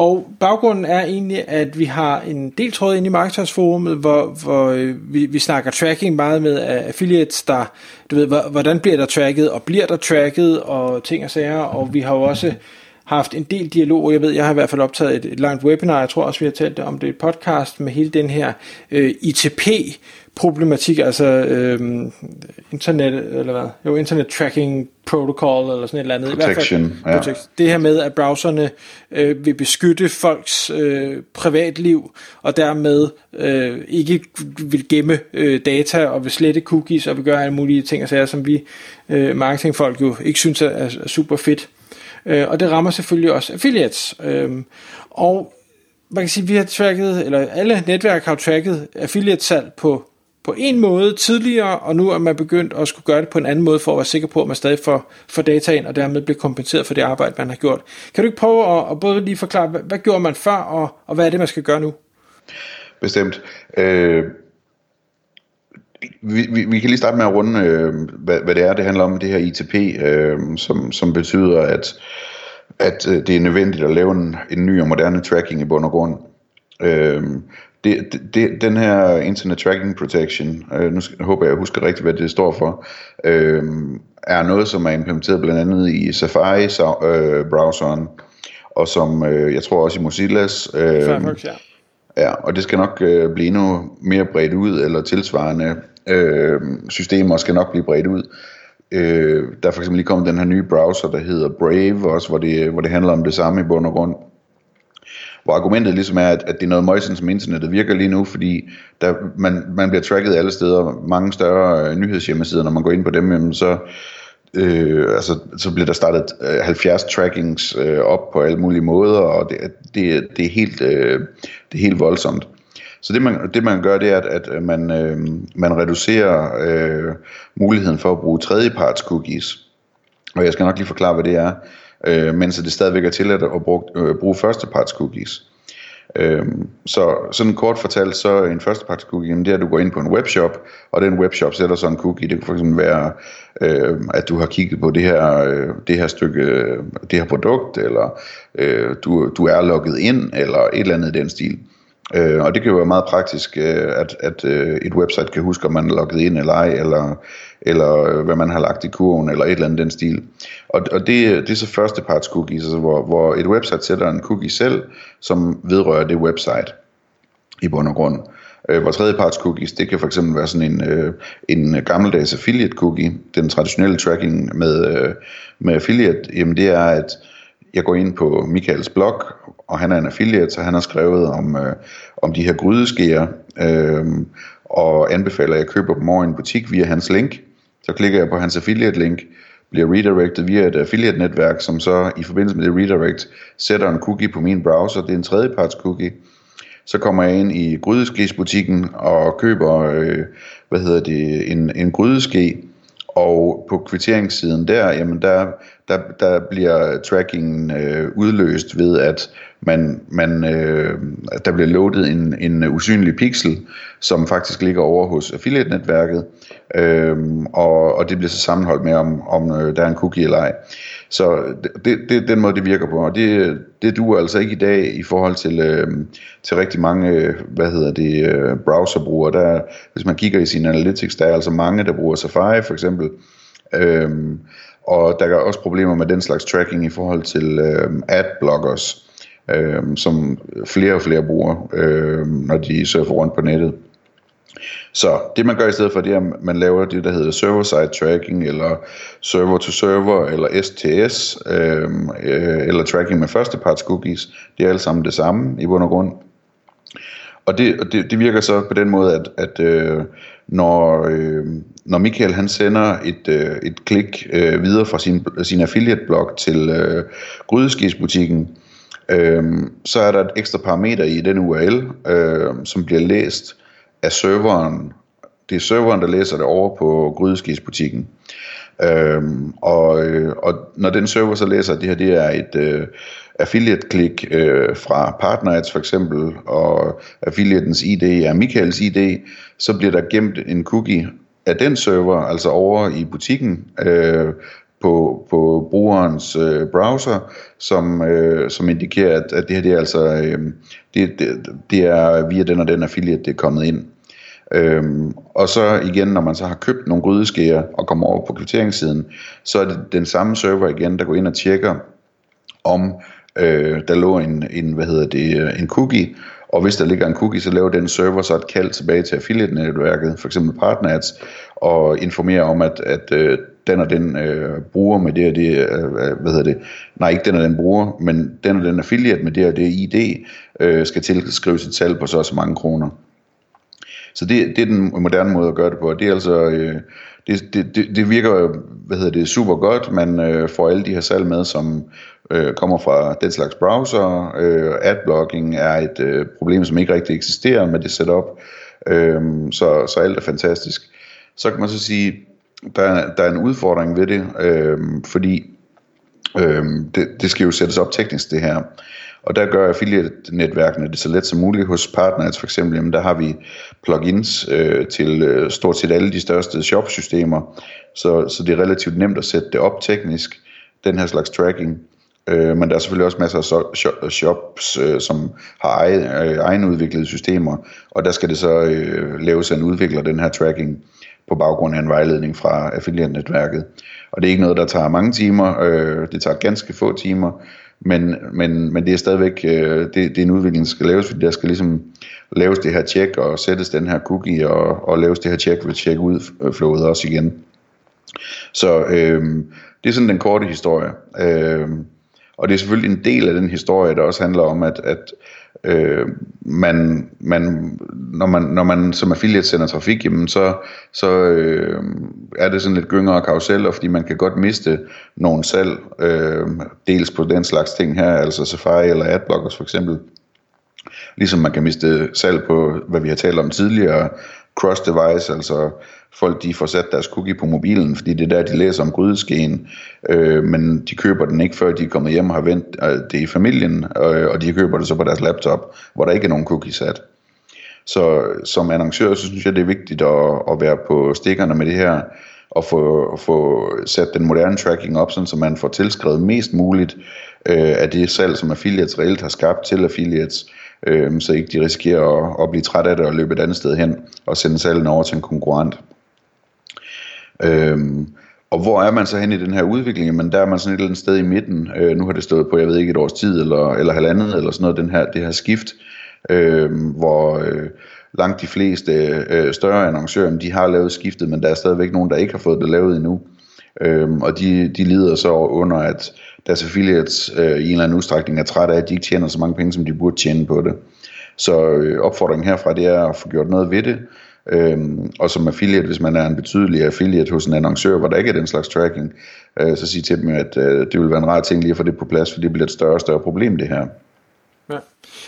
Og baggrunden er egentlig, at vi har en del tråd inde i markedsforummet, hvor, hvor øh, vi, vi snakker tracking meget med affiliates, der, du ved, hvordan bliver der tracket, og bliver der tracket, og ting og sager, og vi har jo også haft en del dialog, jeg ved, jeg har i hvert fald optaget et, et langt webinar, jeg tror også, vi har talt om det i podcast, med hele den her øh, ITP, problematik, altså øhm, internet, eller hvad? Jo, internet tracking protocol, eller sådan et eller andet. Protection, I hvert fald, ja. Det her med, at browserne øh, vil beskytte folks øh, privatliv, og dermed øh, ikke vil gemme øh, data, og vil slette cookies, og vil gøre alle mulige ting og sager, som vi øh, marketingfolk jo ikke synes er, er super fedt. Øh, og det rammer selvfølgelig også affiliates. Øh, og man kan sige, at vi har tracket, eller alle netværk har tracket affiliate-salg på på en måde tidligere, og nu er man begyndt at skulle gøre det på en anden måde, for at være sikker på, at man stadig får, får data ind, og dermed bliver kompenseret for det arbejde, man har gjort. Kan du ikke prøve at, at både lige forklare, hvad, hvad gjorde man før, og, og hvad er det, man skal gøre nu? Bestemt. Øh, vi, vi, vi kan lige starte med at runde, øh, hvad, hvad det er, det handler om, det her ITP, øh, som, som betyder, at, at øh, det er nødvendigt at lave en, en ny og moderne tracking i bund og grund. Øh, det, det, den her Internet Tracking Protection, øh, nu skal, håber jeg, jeg husker rigtigt, hvad det står for, øh, er noget, som er implementeret blandt andet i Safari-browseren, øh, og som øh, jeg tror også i Mozillas. Øh, Firefox, ja. Ja, og det skal nok øh, blive endnu mere bredt ud, eller tilsvarende øh, systemer skal nok blive bredt ud. Øh, der er for eksempel lige kommet den her nye browser, der hedder Brave også, hvor det, hvor det handler om det samme i bund og grund hvor argumentet ligesom er, at, at det er noget møjsen, som internettet virker lige nu, fordi der, man, man bliver tracket alle steder, mange større øh, nyhedshjemmesider, når man går ind på dem, jamen, så, øh, øh, altså, så bliver der startet øh, 70 trackings øh, op på alle mulige måder, og det, det, det, er, helt, øh, det er helt voldsomt. Så det man, det man gør, det er, at, at øh, man, øh, man reducerer øh, muligheden for at bruge tredjeparts cookies. Og jeg skal nok lige forklare, hvad det er øh, mens det stadigvæk er tilladt at bruge, øh, bruge førsteparts cookies. Øhm, så sådan kort fortalt, så en førsteparts cookie, det er, at du går ind på en webshop, og den webshop sætter så en cookie. Det kan for eksempel være, øh, at du har kigget på det her, øh, det her stykke, øh, det her produkt, eller øh, du, du er logget ind, eller et eller andet i den stil. Øh, og det kan jo være meget praktisk, øh, at, at øh, et website kan huske, om man er logget ind eller ej, eller, eller øh, hvad man har lagt i kurven, eller et eller andet den stil. Og, og det, det er så første parts cookies, altså hvor, hvor et website sætter en cookie selv, som vedrører det website i bund og grund. Øh, hvor tredje parts cookies, det kan for eksempel være sådan en, øh, en gammeldags affiliate cookie. Den traditionelle tracking med, øh, med affiliate, jamen det er, at jeg går ind på Michaels blog, og han er en affiliate, så han har skrevet om, øh, om de her grydeskeer, øh, og anbefaler, at jeg køber dem over i en butik via hans link. Så klikker jeg på hans affiliate link, bliver redirected via et affiliate netværk, som så i forbindelse med det redirect sætter en cookie på min browser. Det er en tredjeparts cookie. Så kommer jeg ind i grydeskesbutikken og køber, øh, hvad hedder det, en, en grydeske, og på kvitteringssiden der, jamen der, der, der bliver trackingen øh, udløst ved, at man, man, øh, der bliver loadet en, en usynlig pixel, som faktisk ligger over hos affiliate-netværket, øh, og, og det bliver så sammenholdt med, om, om øh, der er en cookie eller ej. Så det, det er den måde, det virker på, og det, det duer altså ikke i dag i forhold til, øh, til rigtig mange, øh, hvad hedder det, øh, browserbrugere. Der, hvis man kigger i sin analytics, der er altså mange, der bruger Safari for eksempel, øh, og der er også problemer med den slags tracking i forhold til øh, adblockers, øh, som flere og flere bruger, øh, når de surfer rundt på nettet. Så det man gør i stedet for, det er, at man laver det, der hedder server-side tracking, eller server-to-server, eller STS, øh, øh, eller tracking med førsteparts cookies. Det er alt sammen det samme i bund og grund. Og det, det, det virker så på den måde, at, at øh, når, øh, når Michael han sender et, øh, et klik øh, videre fra sin, sin affiliate-blog til øh, grydeskisbutikken, øh, så er der et ekstra parameter i den URL, øh, som bliver læst af serveren. Det er serveren, der læser det over på grydeskisbutikken. Øhm, og, øh, og når den server så læser, at det her det er et øh, affiliate-klik øh, fra PartnerAds for eksempel, og affiliatens ID er Michaels ID, så bliver der gemt en cookie af den server, altså over i butikken, øh, på brugerens øh, browser, som, øh, som indikerer, at, at det her det er altså øh, det, det, det er via den og den affiliate, det er kommet ind. Øhm, og så igen, når man så har købt nogle grydeskeer og kommer over på kvitteringssiden, så er det den samme server igen, der går ind og tjekker, om øh, der lå en, en, hvad hedder det, øh, en cookie, og hvis der ligger en cookie, så laver den server så et kald tilbage til affiliate-netværket, for eksempel PartnerAds, og informerer om, at, at øh, den og den øh, bruger med det og det, øh, øh, hvad hedder det, nej ikke den og den bruger, men den og den affiliate med det og det ID, øh, skal tilskrives et salg på så og så mange kroner. Så det, det er den moderne måde at gøre det på. Det er altså, øh, det, det, det, det virker, hvad hedder det, super godt. Man øh, får alle de her salg med, som øh, kommer fra den slags browser. Øh, adblocking er et øh, problem, som ikke rigtig eksisterer med det setup. Øh, så, så alt er fantastisk. Så kan man så sige, der, der er en udfordring ved det, øh, fordi øh, det, det skal jo sættes op teknisk det her. Og der gør affiliate-netværkene det så let som muligt. Hos Partners for eksempel, jamen der har vi plugins øh, til øh, stort set alle de største shopsystemer, så, så det er relativt nemt at sætte det op teknisk, den her slags tracking. Øh, men der er selvfølgelig også masser af shops, øh, som har egen, øh, egenudviklede systemer, og der skal det så øh, laves af en udvikler, den her tracking, på baggrund af en vejledning fra affiliate-netværket. Og det er ikke noget, der tager mange timer, øh, det tager ganske få timer, men, men, men det er stadigvæk øh, det, det er en udvikling, der skal laves, fordi der skal ligesom laves det her tjek og sættes den her cookie og, og laves det her tjek ved tjek ud øh, flowet også igen. Så øh, det er sådan den korte historie. Øh, og det er selvfølgelig en del af den historie, der også handler om, at, at øh, man, man, når, man, når man som affiliate sender trafik, jamen så, så øh, er det sådan lidt gynger og karuseller, fordi man kan godt miste nogle salg, øh, dels på den slags ting her, altså Safari eller Adblockers for eksempel, ligesom man kan miste salg på, hvad vi har talt om tidligere, cross-device, altså folk de får sat deres cookie på mobilen, fordi det er der, de læser om grydeskeen, øh, men de køber den ikke, før de er kommet hjem og har vendt øh, det i familien, øh, og de køber det så på deres laptop, hvor der ikke er nogen cookie sat. Så som annoncør, så synes jeg, det er vigtigt at, at være på stikkerne med det her, og få, få sat den moderne tracking op, sådan, så man får tilskrevet mest muligt øh, af det salg, som affiliates reelt har skabt til affiliates, øh, så ikke de risikerer at, at blive træt af det og løbe et andet sted hen og sende salgene over til en konkurrent. Øhm, og hvor er man så hen i den her udvikling? Men der er man sådan et eller andet sted i midten. Øh, nu har det stået på, jeg ved ikke, et års tid eller, eller halvandet eller sådan noget, den her, det her skift, øh, hvor øh, langt de fleste øh, større annoncører, de har lavet skiftet, men der er stadigvæk nogen, der ikke har fået det lavet endnu. Øh, og de, de lider så under, at deres affiliates øh, i en eller anden udstrækning er trætte af, at de ikke tjener så mange penge, som de burde tjene på det. Så øh, opfordringen herfra, det er at få gjort noget ved det, Øhm, og som affiliate, hvis man er en betydelig affiliate hos en annoncør, hvor der ikke er den slags tracking, øh, så sig til dem, at øh, det vil være en rar ting lige at få det på plads, for det bliver et større og større problem det her. Ja.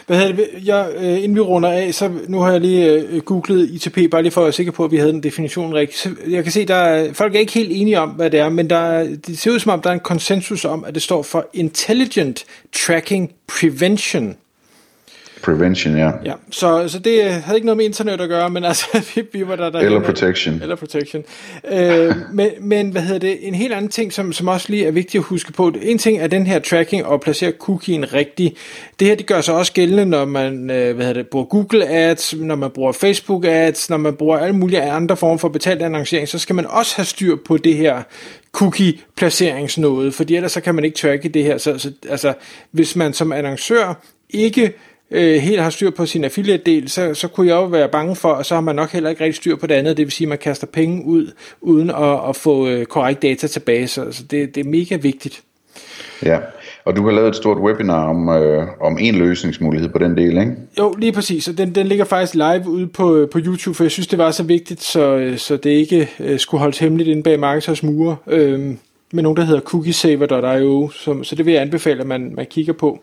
Hvad havde det, jeg, øh, inden vi runder af, så nu har jeg lige øh, googlet ITP, bare lige for at være sikker på, at vi havde den definition rigtigt. Jeg kan se, der er, folk er ikke helt enige om, hvad det er, men der, det ser ud som om, der er en konsensus om, at det står for Intelligent Tracking Prevention. Prevention, ja. Ja, så, så det havde ikke noget med internet at gøre, men altså, vi, vi var der... der eller protection. Eller protection. Øh, men, men hvad hedder det, en helt anden ting, som, som også lige er vigtigt at huske på, en ting er den her tracking og placere cookien rigtigt. Det her, det gør sig også gældende, når man øh, hvad hedder det, bruger Google Ads, når man bruger Facebook Ads, når man bruger alle mulige andre former for betalt annoncering, så skal man også have styr på det her cookie-placeringsnåde, fordi ellers så kan man ikke tracke det her. Så, så altså, hvis man som annoncør ikke øh, helt har styr på sin affiliate-del, så, så kunne jeg jo være bange for, at så har man nok heller ikke rigtig styr på det andet, det vil sige, at man kaster penge ud, uden at, at få øh, korrekt data tilbage, så, så det, det er mega vigtigt. Ja, og du har lavet et stort webinar om, øh, om en løsningsmulighed på den del, ikke? Jo, lige præcis, og den, den ligger faktisk live ude på, på YouTube, for jeg synes, det var så vigtigt, så, så det ikke øh, skulle holdes hemmeligt inde bag marketers mure, øh, med nogen, der hedder cookiesaver.io, så, så det vil jeg anbefale, at man, man kigger på.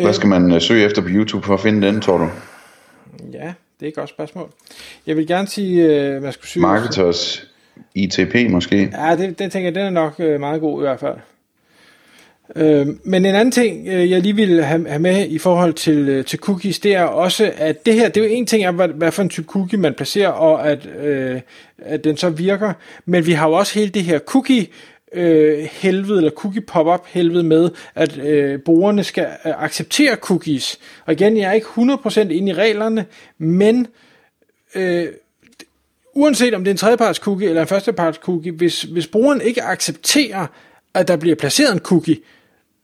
Hvad skal man øh, søge efter på YouTube for at finde den, tror du? Ja, Det er et godt spørgsmål. Jeg vil gerne sige, øh, hvad skulle sige... Marketers ITP måske? Ja, det, det tænker jeg, den er nok øh, meget god i hvert fald. Øh, men en anden ting, øh, jeg lige vil have, have med i forhold til, øh, til cookies, det er også, at det her, det er jo en ting, er, hvad, hvad for en type cookie man placerer, og at, øh, at den så virker, men vi har jo også hele det her cookie øh, helvede, eller cookie pop-up helvede med, at øh, brugerne skal øh, acceptere cookies. Og igen, jeg er ikke 100% inde i reglerne, men øh, uanset om det er en tredjeparts cookie eller en førsteparts cookie, hvis, hvis brugeren ikke accepterer, at der bliver placeret en cookie,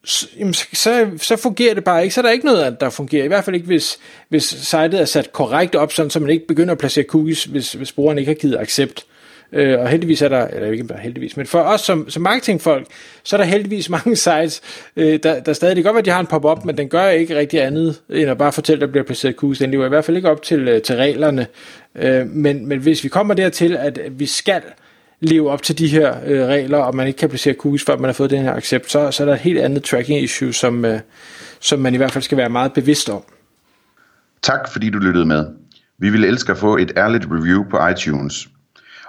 så, så, så fungerer det bare ikke. Så er der ikke noget, der fungerer. I hvert fald ikke, hvis, hvis sitet er sat korrekt op, sådan, så man ikke begynder at placere cookies, hvis, hvis brugeren ikke har givet accept. Øh, og heldigvis er der, eller ikke bare heldigvis, men for os som, som marketingfolk, så er der heldigvis mange sites, øh, der, der stadig, det kan godt være, at de har en pop-up, men den gør ikke rigtig andet, end at bare fortælle, at der bliver placeret cookies. Den lever i hvert fald ikke op til, øh, til reglerne. Øh, men, men hvis vi kommer dertil, at vi skal leve op til de her øh, regler, og man ikke kan placere cookies, før man har fået den her accept, så, så er der et helt andet tracking issue, som, øh, som man i hvert fald skal være meget bevidst om. Tak fordi du lyttede med. Vi vil elske at få et ærligt review på iTunes.